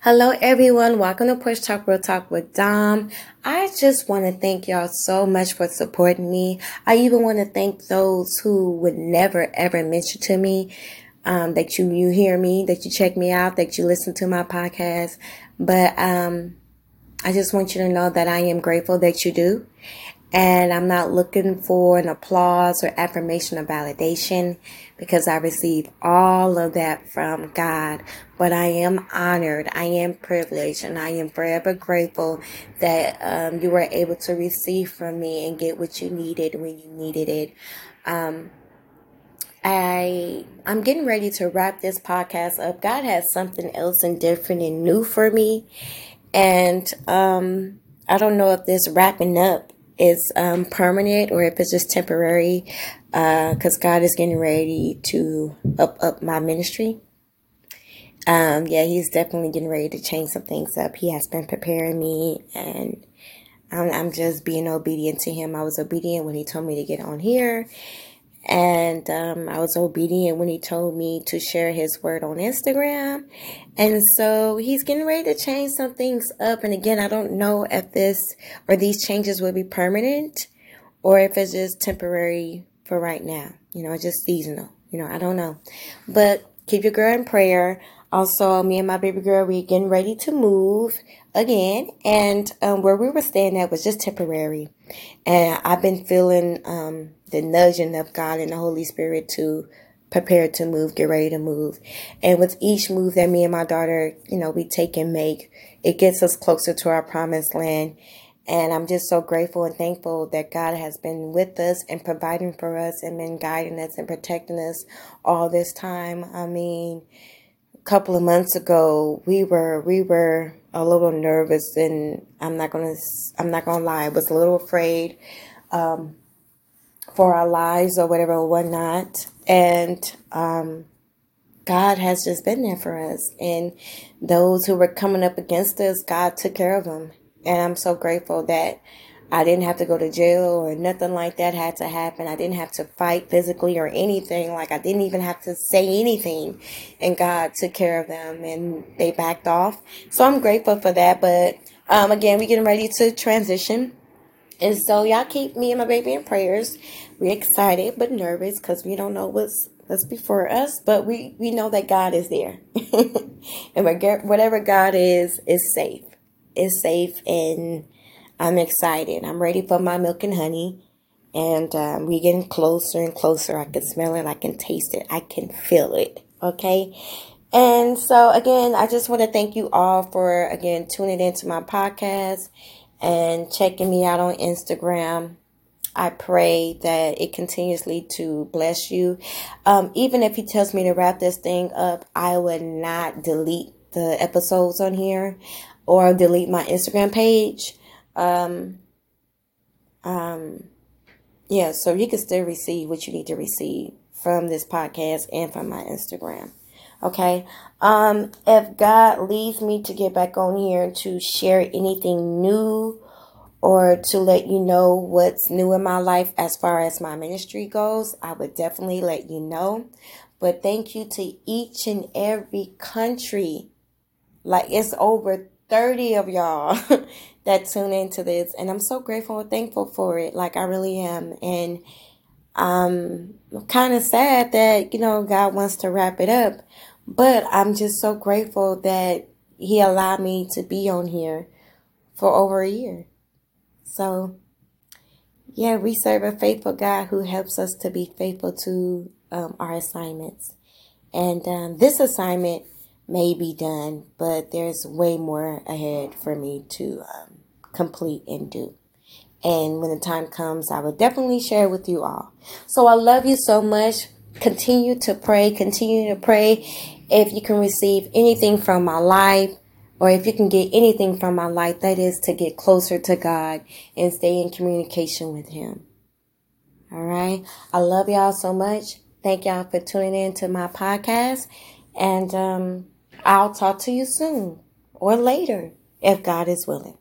Hello, everyone. Welcome to Push Talk Real Talk with Dom. I just want to thank y'all so much for supporting me. I even want to thank those who would never ever mention to me um, that you you hear me, that you check me out, that you listen to my podcast. But um, I just want you to know that I am grateful that you do. And I'm not looking for an applause or affirmation or validation because I receive all of that from God. But I am honored, I am privileged, and I am forever grateful that um, you were able to receive from me and get what you needed when you needed it. Um, I I'm getting ready to wrap this podcast up. God has something else and different and new for me, and um, I don't know if this wrapping up is um, permanent or if it's just temporary because uh, God is getting ready to up up my ministry. Um, yeah, he's definitely getting ready to change some things up. He has been preparing me, and I'm, I'm just being obedient to him. I was obedient when he told me to get on here, and um, I was obedient when he told me to share his word on Instagram. And so he's getting ready to change some things up. And again, I don't know if this or these changes will be permanent or if it's just temporary for right now. You know, just seasonal. You know, I don't know. But keep your girl in prayer. Also, me and my baby girl, we getting ready to move again. And um, where we were staying at was just temporary. And I've been feeling um, the nudging of God and the Holy Spirit to prepare to move, get ready to move. And with each move that me and my daughter, you know, we take and make, it gets us closer to our promised land. And I'm just so grateful and thankful that God has been with us and providing for us and been guiding us and protecting us all this time. I mean, a couple of months ago, we were, we were a little nervous and I'm not to, I'm not to lie, I was a little afraid. Um, for our lives or whatever or whatnot. And um, God has just been there for us. And those who were coming up against us, God took care of them. And I'm so grateful that I didn't have to go to jail or nothing like that had to happen. I didn't have to fight physically or anything. Like I didn't even have to say anything. And God took care of them and they backed off. So I'm grateful for that. But um, again, we're getting ready to transition. And so y'all keep me and my baby in prayers. We're excited but nervous because we don't know what's what's before us, but we we know that God is there, and whatever God is is safe. Is safe, and I'm excited. I'm ready for my milk and honey, and um, we're getting closer and closer. I can smell it. I can taste it. I can feel it. Okay. And so again, I just want to thank you all for again tuning into my podcast and checking me out on Instagram. I pray that it continuously to bless you. Um, even if he tells me to wrap this thing up, I would not delete the episodes on here or delete my Instagram page. Um, um, yeah, so you can still receive what you need to receive from this podcast and from my Instagram. Okay. Um, if God leads me to get back on here to share anything new or to let you know what's new in my life as far as my ministry goes, I would definitely let you know. But thank you to each and every country. Like it's over 30 of y'all that tune into this. And I'm so grateful and thankful for it. Like I really am. And um, I'm kind of sad that, you know, God wants to wrap it up. But I'm just so grateful that He allowed me to be on here for over a year. So, yeah, we serve a faithful God who helps us to be faithful to um, our assignments. And um, this assignment may be done, but there's way more ahead for me to um, complete and do. And when the time comes, I will definitely share with you all. So I love you so much. Continue to pray. Continue to pray. If you can receive anything from my life, or if you can get anything from my life, that is to get closer to God and stay in communication with Him. All right. I love y'all so much. Thank y'all for tuning in to my podcast. And um, I'll talk to you soon or later if God is willing.